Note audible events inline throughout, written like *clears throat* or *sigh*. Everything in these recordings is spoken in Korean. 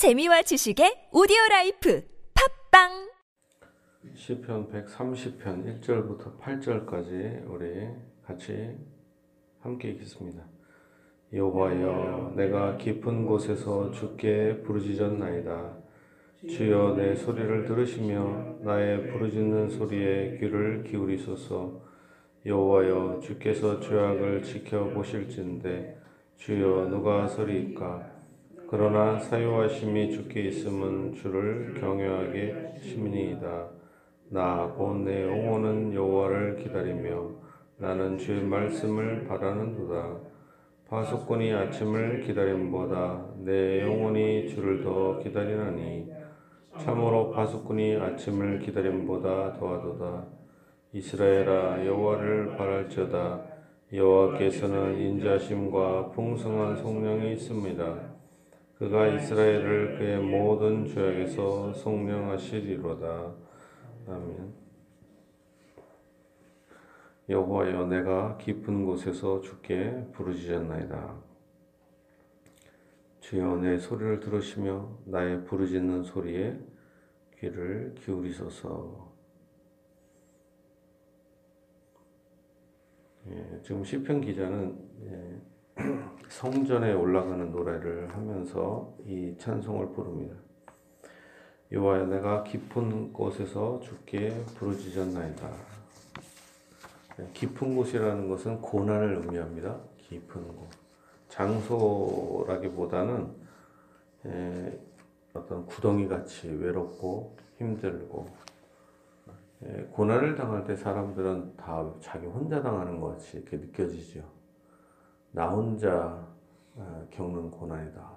재미와 지식의 오디오 라이프 팟빵 시편 130편 1절부터 8절까지 우리 같이 함께 읽겠습니다. 여호와여 내가 깊은 곳에서 주께 부르짖었나이다. 주여 내 소리를 들으시며 나의 부르짖는 소리에 귀를 기울이소서. 여호와여 주께서 죄악을 지켜 보실진데 주여 누가 서리이까 그러나 사유하심이 주께 있음은 주를 경외하게 심니이다. 나곧내 영혼은 여호와를 기다리며 나는 주의 말씀을 바라는도다. 파수꾼이 아침을 기다림보다 내 영혼이 주를 더 기다리나니 참으로 파수꾼이 아침을 기다림보다 더하도다. 이스라엘아 여호와를 바랄지어다. 여호와께서는 인자심과 풍성한 성령이 있습니다. 그가 이스라엘을 그의 모든 죄악에서 성령하시리로다. 아멘. 여호와여 내가 깊은 곳에서 주께 부르짖었나이다. 주여 내 소리를 들으시며 나의 부르짖는 소리에 귀를 기울이소서. 예, 지금 시편 기자는 예, *clears throat* 성전에 올라가는 노래를 하면서 이 찬송을 부릅니다. 여호와여 내가 깊은 곳에서 주께 부르짖었나이다. 깊은 곳이라는 것은 고난을 의미합니다. 깊은 곳. 장소라기보다는 어떤 구덩이 같이 외롭고 힘들고 고난을 당할 때 사람들은 다 자기 혼자 당하는 것 같이 이렇게 느껴지죠. 나 혼자 어, 겪는 고난이다.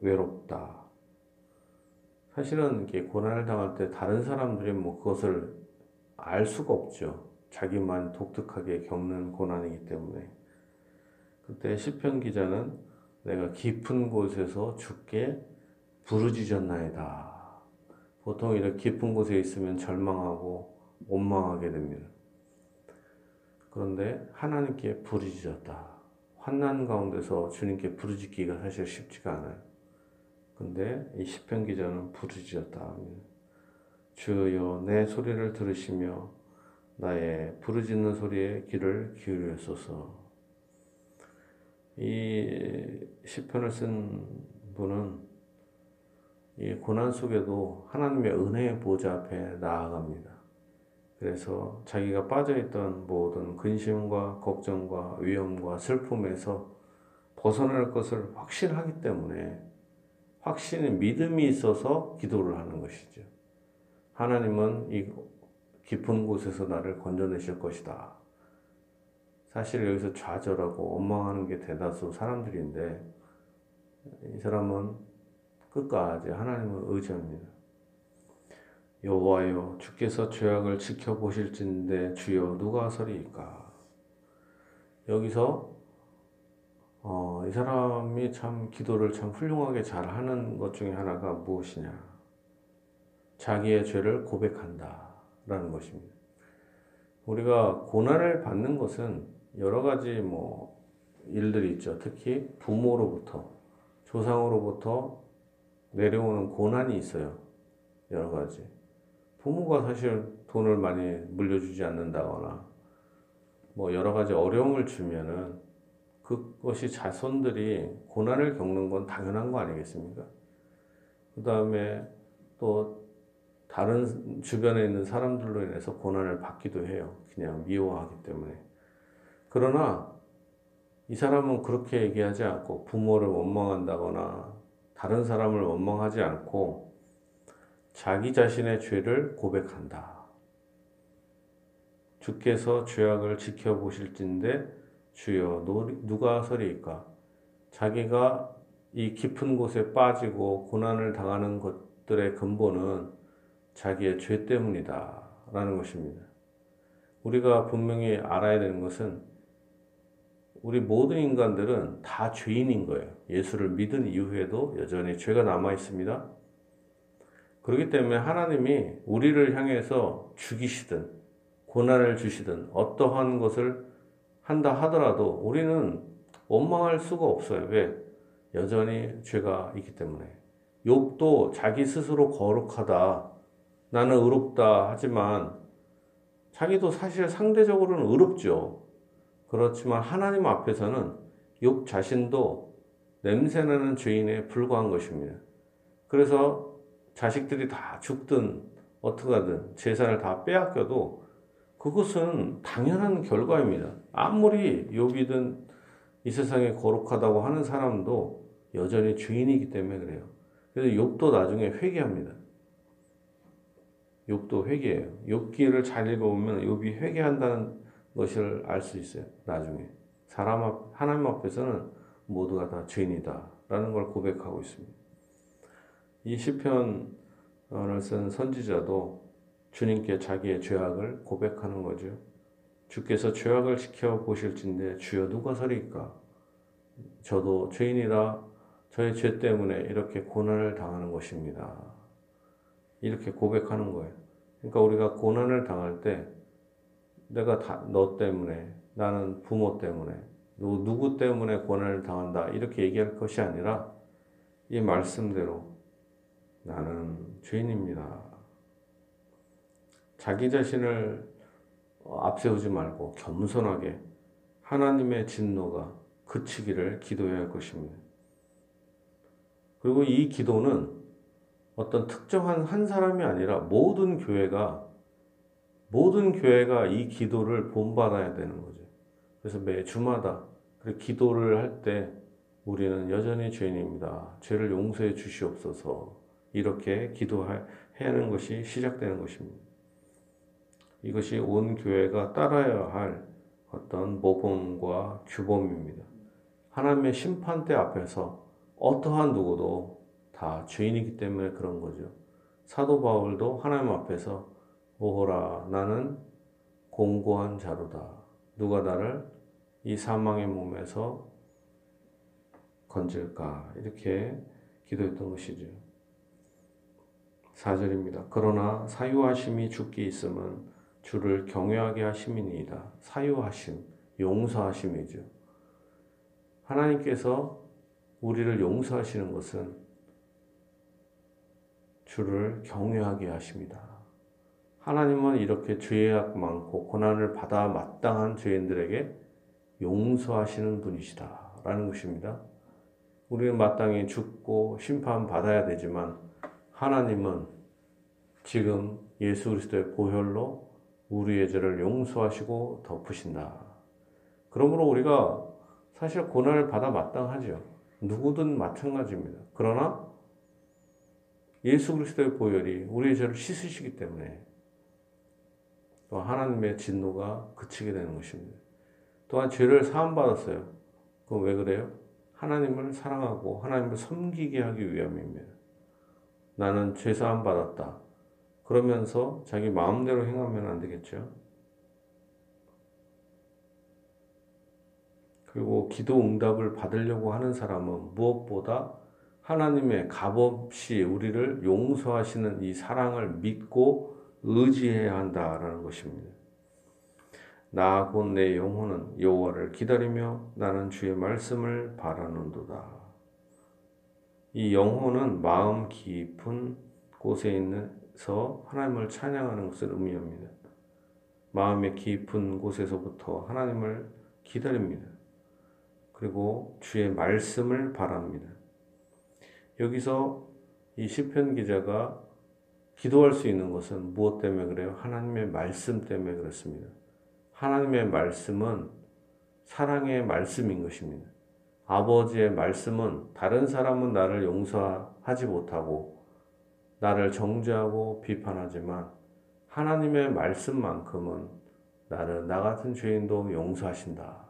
외롭다. 사실은 이렇게 고난을 당할 때 다른 사람들이 뭐 그것을 알 수가 없죠. 자기만 독특하게 겪는 고난이기 때문에. 그때 시편 기자는 내가 깊은 곳에서 죽게 부르짖었나이다. 보통 이렇게 깊은 곳에 있으면 절망하고 원망하게 됩니다. 그런데 하나님께 부르짖었다. 환난 가운데서 주님께 부르짖기가 사실 쉽지가 않아요. 근데 이 시편 기자는 부르짖었다. 주여 내 소리를 들으시며 나의 부르짖는 소리에 귀를 기울여소서. 이 시편을 쓴 분은 이 고난 속에도 하나님의 은혜의 보좌 앞에 나아갑니다. 그래서 자기가 빠져있던 모든 근심과 걱정과 위험과 슬픔에서 벗어날 것을 확신하기 때문에 확신의 믿음이 있어서 기도를 하는 것이죠. 하나님은 이 깊은 곳에서 나를 건져내실 것이다. 사실 여기서 좌절하고 원망하는 게 대다수 사람들인데 이 사람은 끝까지 하나님을 의지합니다. 여호와여 주께서 죄악을 지켜보실진데 주여 누가 서리이까? 여기서 어, 이 사람이 참 기도를 참 훌륭하게 잘 하는 것 중에 하나가 무엇이냐? 자기의 죄를 고백한다 라는 것입니다. 우리가 고난을 받는 것은 여러 가지 뭐 일들이 있죠. 특히 부모로부터 조상으로부터 내려오는 고난이 있어요. 여러 가지 부모가 사실 돈을 많이 물려주지 않는다거나 뭐 여러 가지 어려움을 주면은 그것이 자손들이 고난을 겪는 건 당연한 거 아니겠습니까? 그 다음에 또 다른 주변에 있는 사람들로 인해서 고난을 받기도 해요. 그냥 미워하기 때문에. 그러나 이 사람은 그렇게 얘기하지 않고 부모를 원망한다거나 다른 사람을 원망하지 않고 자기 자신의 죄를 고백한다. 주께서 죄악을 지켜보실진데 주여 누가 서리이까? 자기가 이 깊은 곳에 빠지고 고난을 당하는 것들의 근본은 자기의 죄 때문이다. 라는 것입니다. 우리가 분명히 알아야 되는 것은 우리 모든 인간들은 다 죄인인 거예요. 예수를 믿은 이후에도 여전히 죄가 남아 있습니다. 그렇기 때문에 하나님이 우리를 향해서 죽이시든 고난을 주시든 어떠한 것을 한다 하더라도 우리는 원망할 수가 없어요. 왜? 여전히 죄가 있기 때문에 욥도 자기 스스로 거룩하다 나는 의롭다 하지만 자기도 사실 상대적으로는 의롭죠. 그렇지만 하나님 앞에서는 욥 자신도 냄새나는 죄인에 불과한 것입니다. 그래서 자식들이 다 죽든 어떻게 하든 재산을 다 빼앗겨도 그것은 당연한 결과입니다. 아무리 욥이든 이 세상에 거룩하다고 하는 사람도 여전히 죄인이기 때문에 그래요. 그래서 욥도 나중에 회개합니다. 욥도 회개해요. 욥기를 잘 읽어보면 욥이 회개한다는 것을 알 수 있어요. 나중에 사람 앞 하나님 앞에서는 모두가 다 죄인이다라는 걸 고백하고 있습니다. 이 시편을 쓴 선지자도 주님께 자기의 죄악을 고백하는 거죠. 주께서 죄악을 지켜 보실진데 주여 누가 서리까? 저도 죄인이라 저의 죄 때문에 이렇게 고난을 당하는 것입니다. 이렇게 고백하는 거예요. 그러니까 우리가 고난을 당할 때 내가 다, 너 때문에 나는 부모 때문에 누구 때문에 고난을 당한다 이렇게 얘기할 것이 아니라 이 말씀대로 나는 죄인입니다. 자기 자신을 앞세우지 말고 겸손하게 하나님의 진노가 그치기를 기도해야 할 것입니다. 그리고 이 기도는 어떤 특정한 한 사람이 아니라 모든 교회가 모든 교회가 이 기도를 본받아야 되는 거죠. 그래서 매 주마다 기도를 할 때 우리는 여전히 죄인입니다. 죄를 용서해 주시옵소서. 이렇게 기도해야 하는 것이 시작되는 것입니다. 이것이 온 교회가 따라야 할 어떤 모범과 규범입니다. 하나님의 심판대 앞에서 어떠한 누구도 다 죄인이기 때문에 그런 거죠. 사도 바울도 하나님 앞에서 오호라 나는 공고한 자로다. 누가 나를 이 사망의 몸에서 건질까 이렇게 기도했던 것이죠. 4절입니다. 그러나 사유하심이 죽기 있음은 주를 경외하게 하심이니이다. 사유하심, 용서하심이죠. 하나님께서 우리를 용서하시는 것은 주를 경외하게 하십니다. 하나님은 이렇게 죄악 많고 고난을 받아 마땅한 죄인들에게 용서하시는 분이시다. 라는 것입니다. 우리는 마땅히 죽고 심판받아야 되지만 하나님은 지금 예수 그리스도의 보혈로 우리의 죄를 용서하시고 덮으신다. 그러므로 우리가 사실 고난을 받아 마땅하죠. 누구든 마찬가지입니다. 그러나 예수 그리스도의 보혈이 우리의 죄를 씻으시기 때문에 또 하나님의 진노가 그치게 되는 것입니다. 또한 죄를 사함받았어요. 그럼 왜 그래요? 하나님을 사랑하고 하나님을 섬기게 하기 위함입니다. 나는 죄 사함 받았다. 그러면서 자기 마음대로 행하면 안 되겠죠. 그리고 기도 응답을 받으려고 하는 사람은 무엇보다 하나님의 값없이 우리를 용서하시는 이 사랑을 믿고 의지해야 한다라는 것입니다. 나곧 내 영혼은 여호와를 기다리며 나는 주의 말씀을 바라는도다. 이 영혼은 마음 깊은 곳에 있는서 하나님을 찬양하는 것을 의미합니다. 마음의 깊은 곳에서부터 하나님을 기다립니다. 그리고 주의 말씀을 바랍니다. 여기서 이 시편 기자가 기도할 수 있는 것은 무엇 때문에 그래요? 하나님의 말씀 때문에 그렇습니다. 하나님의 말씀은 사랑의 말씀인 것입니다. 아버지의 말씀은 다른 사람은 나를 용서하지 못하고 나를 정죄하고 비판하지만 하나님의 말씀만큼은 나를 나 같은 죄인도 용서하신다.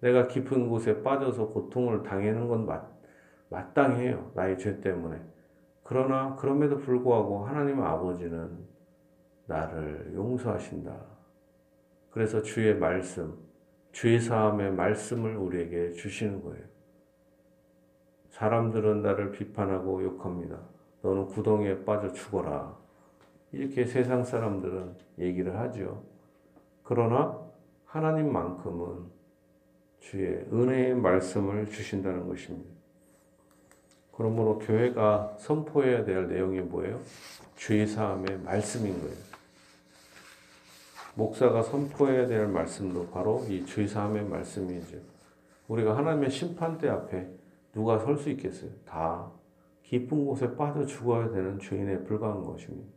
내가 깊은 곳에 빠져서 고통을 당하는 건 맞, 마땅해요. 나의 죄 때문에. 그러나 그럼에도 불구하고 하나님 아버지는 나를 용서하신다. 그래서 주의 말씀, 죄 사함의 말씀을 우리에게 주시는 거예요. 사람들은 나를 비판하고 욕합니다. 너는 구덩이에 빠져 죽어라. 이렇게 세상 사람들은 얘기를 하죠. 그러나 하나님만큼은 주의 은혜의 말씀을 주신다는 것입니다. 그러므로 교회가 선포해야 될 내용이 뭐예요? 죄 사함의 말씀인 거예요. 목사가 선포해야 될 말씀도 바로 이죄 사함의 말씀이죠. 우리가 하나님의 심판대 앞에 누가 설 수 있겠어요? 다 깊은 곳에 빠져 죽어야 되는 죄인에 불과한 것입니다.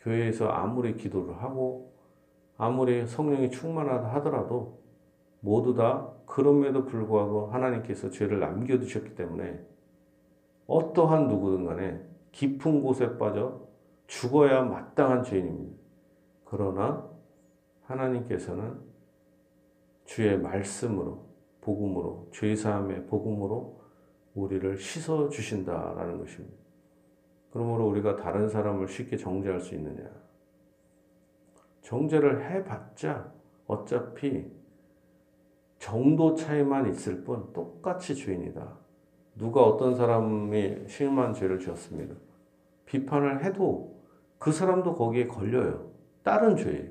교회에서 아무리 기도를 하고 아무리 성령이 충만하다 하더라도 모두 다 그럼에도 불구하고 하나님께서 죄를 남겨두셨기 때문에 어떠한 누구든 간에 깊은 곳에 빠져 죽어야 마땅한 죄인입니다. 그러나 하나님께서는 주의 말씀으로 복음으로 죄 사함의 복음으로 우리를 씻어 주신다라는 것입니다. 그러므로 우리가 다른 사람을 쉽게 정죄할 수 있느냐? 정죄를 해봤자 어차피 정도 차이만 있을 뿐 똑같이 죄인이다. 누가 어떤 사람이 심한 죄를 지었습니다. 비판을 해도 그 사람도 거기에 걸려요. 다른 죄.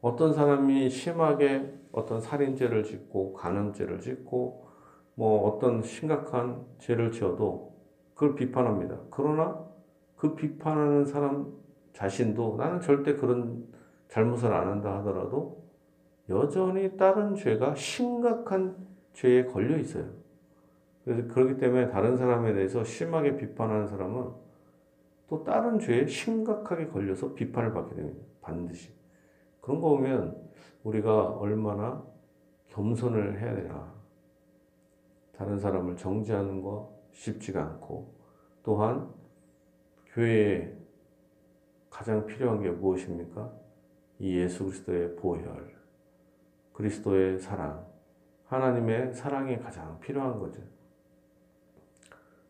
어떤 사람이 심하게 어떤 살인죄를 짓고 간음죄를 짓고 뭐 어떤 심각한 죄를 지어도 그걸 비판합니다. 그러나 그 비판하는 사람 자신도 나는 절대 그런 잘못을 안 한다 하더라도 여전히 다른 죄가 심각한 죄에 걸려 있어요. 그래서 그렇기 때문에 다른 사람에 대해서 심하게 비판하는 사람은 또 다른 죄에 심각하게 걸려서 비판을 받게 됩니다. 반드시. 그런 거 보면 우리가 얼마나 겸손을 해야 되나. 다른 사람을 정지하는 거 쉽지가 않고 또한 교회에 가장 필요한 게 무엇입니까? 이 예수 그리스도의 보혈, 그리스도의 사랑, 하나님의 사랑이 가장 필요한 거죠.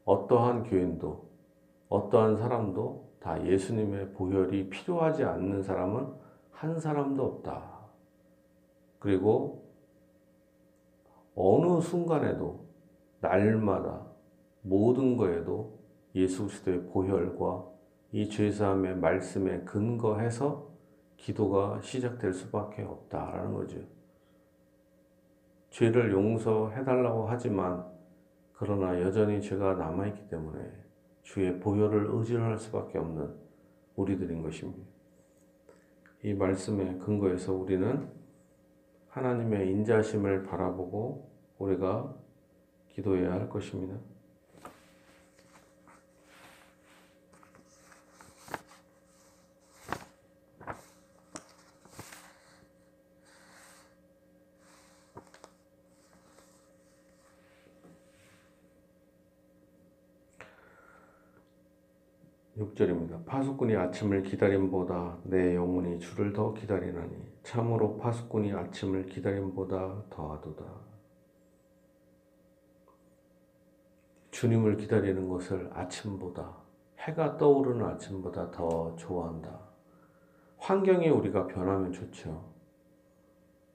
어떠한 교인도, 어떠한 사람도 다 예수님의 보혈이 필요하지 않는 사람은 한 사람도 없다. 그리고 어느 순간에도 날마다 모든 거에도 예수 그리스도의 보혈과 이 죄사함의 말씀에 근거해서 기도가 시작될 수밖에 없다라는 거죠. 죄를 용서해달라고 하지만 그러나 여전히 죄가 남아있기 때문에 주의 보혈을 의지할 수밖에 없는 우리들인 것입니다. 이 말씀에 근거해서 우리는 하나님의 인자심을 바라보고 우리가 기도해야 할 것입니다. 6절입니다. 파수꾼이 아침을 기다림보다 내 영혼이 주를 더 기다리나니 참으로 파수꾼이 아침을 기다림보다 더하도다. 주님을 기다리는 것을 아침보다 해가 떠오르는 아침보다 더 좋아한다. 환경이 우리가 변하면 좋죠.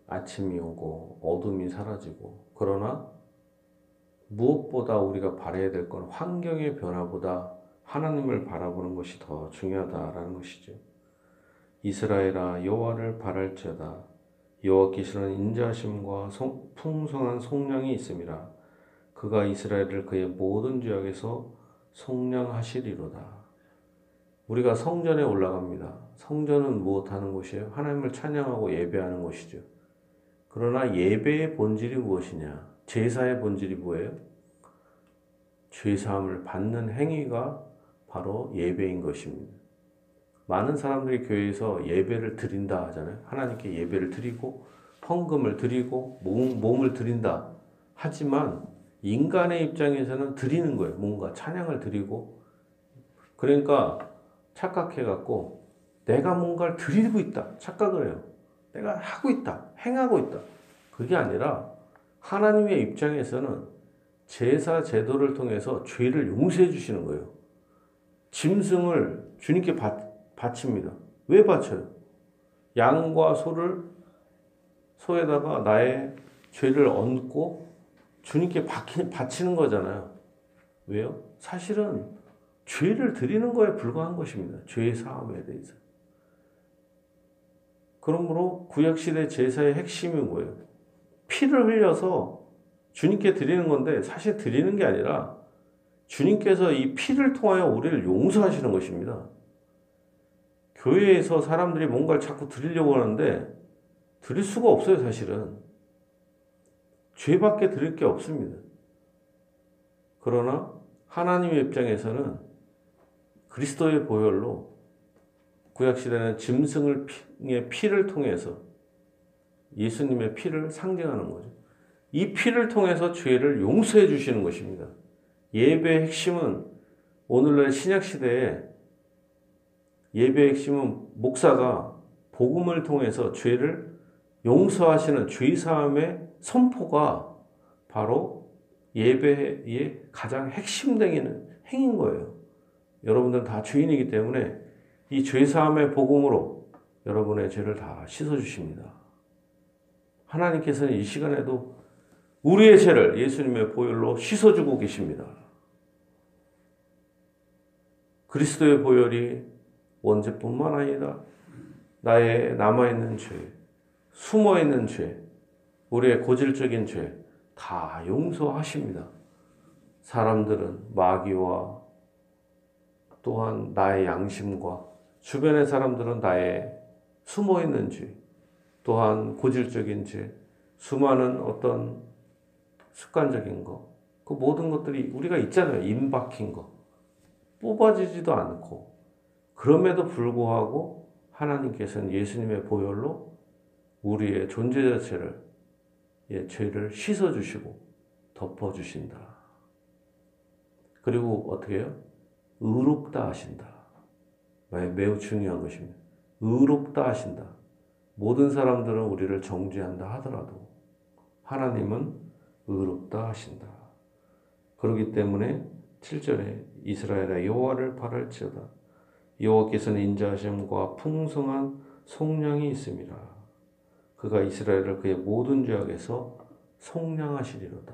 아침이 오고 어둠이 사라지고 그러나 무엇보다 우리가 바라야 될 건 환경의 변화보다 하나님을 바라보는 것이 더 중요하다라는 것이죠. 이스라엘아 여호와를 바랄지어다 여호와께서는 인자심과 송, 풍성한 속량이 있음이라 그가 이스라엘을 그의 모든 지역에서 속량하시리로다. 우리가 성전에 올라갑니다. 성전은 무엇 하는 곳이에요? 하나님을 찬양하고 예배하는 곳이죠. 그러나 예배의 본질이 무엇이냐? 제사의 본질이 뭐예요? 죄사함을 받는 행위가 바로 예배인 것입니다. 많은 사람들이 교회에서 예배를 드린다 하잖아요. 하나님께 예배를 드리고 헌금을 드리고 몸, 몸을 드린다. 하지만 인간의 입장에서는 드리는 거예요. 뭔가 찬양을 드리고 그러니까 착각해 갖고 내가 뭔가를 드리고 있다. 착각을 해요. 내가 하고 있다. 행하고 있다. 그게 아니라 하나님의 입장에서는 제사 제도를 통해서 죄를 용서해 주시는 거예요. 짐승을 주님께 바, 칩니다 왜 바쳐요? 양과 소를 소에다가 나의 죄를 얹고 주님께 바치는 거잖아요. 왜요? 사실은 죄를 드리는 거에 불과한 것입니다. 죄의 사함에 대해서. 그러므로 구약시대 제사의 핵심이 뭐예요? 피를 흘려서 주님께 드리는 건데 사실 드리는 게 아니라 주님께서 이 피를 통하여 우리를 용서하시는 것입니다. 교회에서 사람들이 뭔가를 자꾸 드리려고 하는데 드릴 수가 없어요, 사실은. 죄밖에 드릴 게 없습니다. 그러나 하나님의 입장에서는 그리스도의 보혈로 구약시대는 짐승의 피를 통해서 예수님의 피를 상징하는 거죠. 이 피를 통해서 죄를 용서해 주시는 것입니다. 예배의 핵심은 오늘날 신약 시대에 예배의 핵심은 목사가 복음을 통해서 죄를 용서하시는 죄 사함의 선포가 바로 예배의 가장 핵심적인 행인 거예요. 여러분들은 다 죄인이기 때문에 이 죄사함의 복음으로 여러분의 죄를 다 씻어주십니다. 하나님께서는 이 시간에도 우리의 죄를 예수님의 보혈로 씻어주고 계십니다. 그리스도의 보혈이 원죄뿐만 아니라 나의 남아있는 죄, 숨어있는 죄, 우리의 고질적인 죄 다 용서하십니다. 사람들은 마귀와 또한 나의 양심과 주변의 사람들은 나의 숨어있는 죄, 또한 고질적인 죄, 수많은 어떤 습관적인 거, 그 모든 것들이 우리가 있잖아요. 임박힌 거. 뽑아지지도 않고. 그럼에도 불구하고 하나님께서는 예수님의 보혈로 우리의 존재 자체를, 예, 죄를 씻어 주시고 덮어 주신다. 그리고 어떻게 해요? 의롭다 하신다. 매우 중요한 것입니다. 의롭다 하신다. 모든 사람들은 우리를 정죄한다 하더라도 하나님은 의롭다 하신다. 그렇기 때문에 7절에 이스라엘아 여호와를 바랄지어다. 여호와께서는 인자하심과 풍성한 속량이 있습니다. 그가 이스라엘을 그의 모든 죄악에서 속량하시리로다.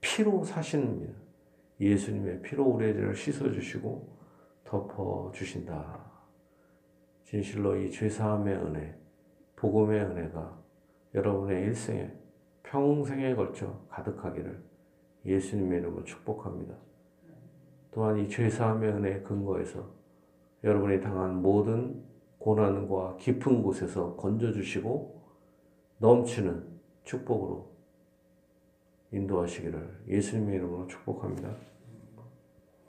피로 사시는니다 예수님의 피로 우리의 죄를 씻어주시고 덮어주신다. 진실로 이 죄사함의 은혜, 복음의 은혜가 여러분의 일생에 평생에 걸쳐 가득하기를 예수님의 이름으로 축복합니다. 또한 이 죄사함의 은혜의 근거에서 여러분이 당한 모든 고난과 깊은 곳에서 건져주시고 넘치는 축복으로 인도하시기를 예수님의 이름으로 축복합니다.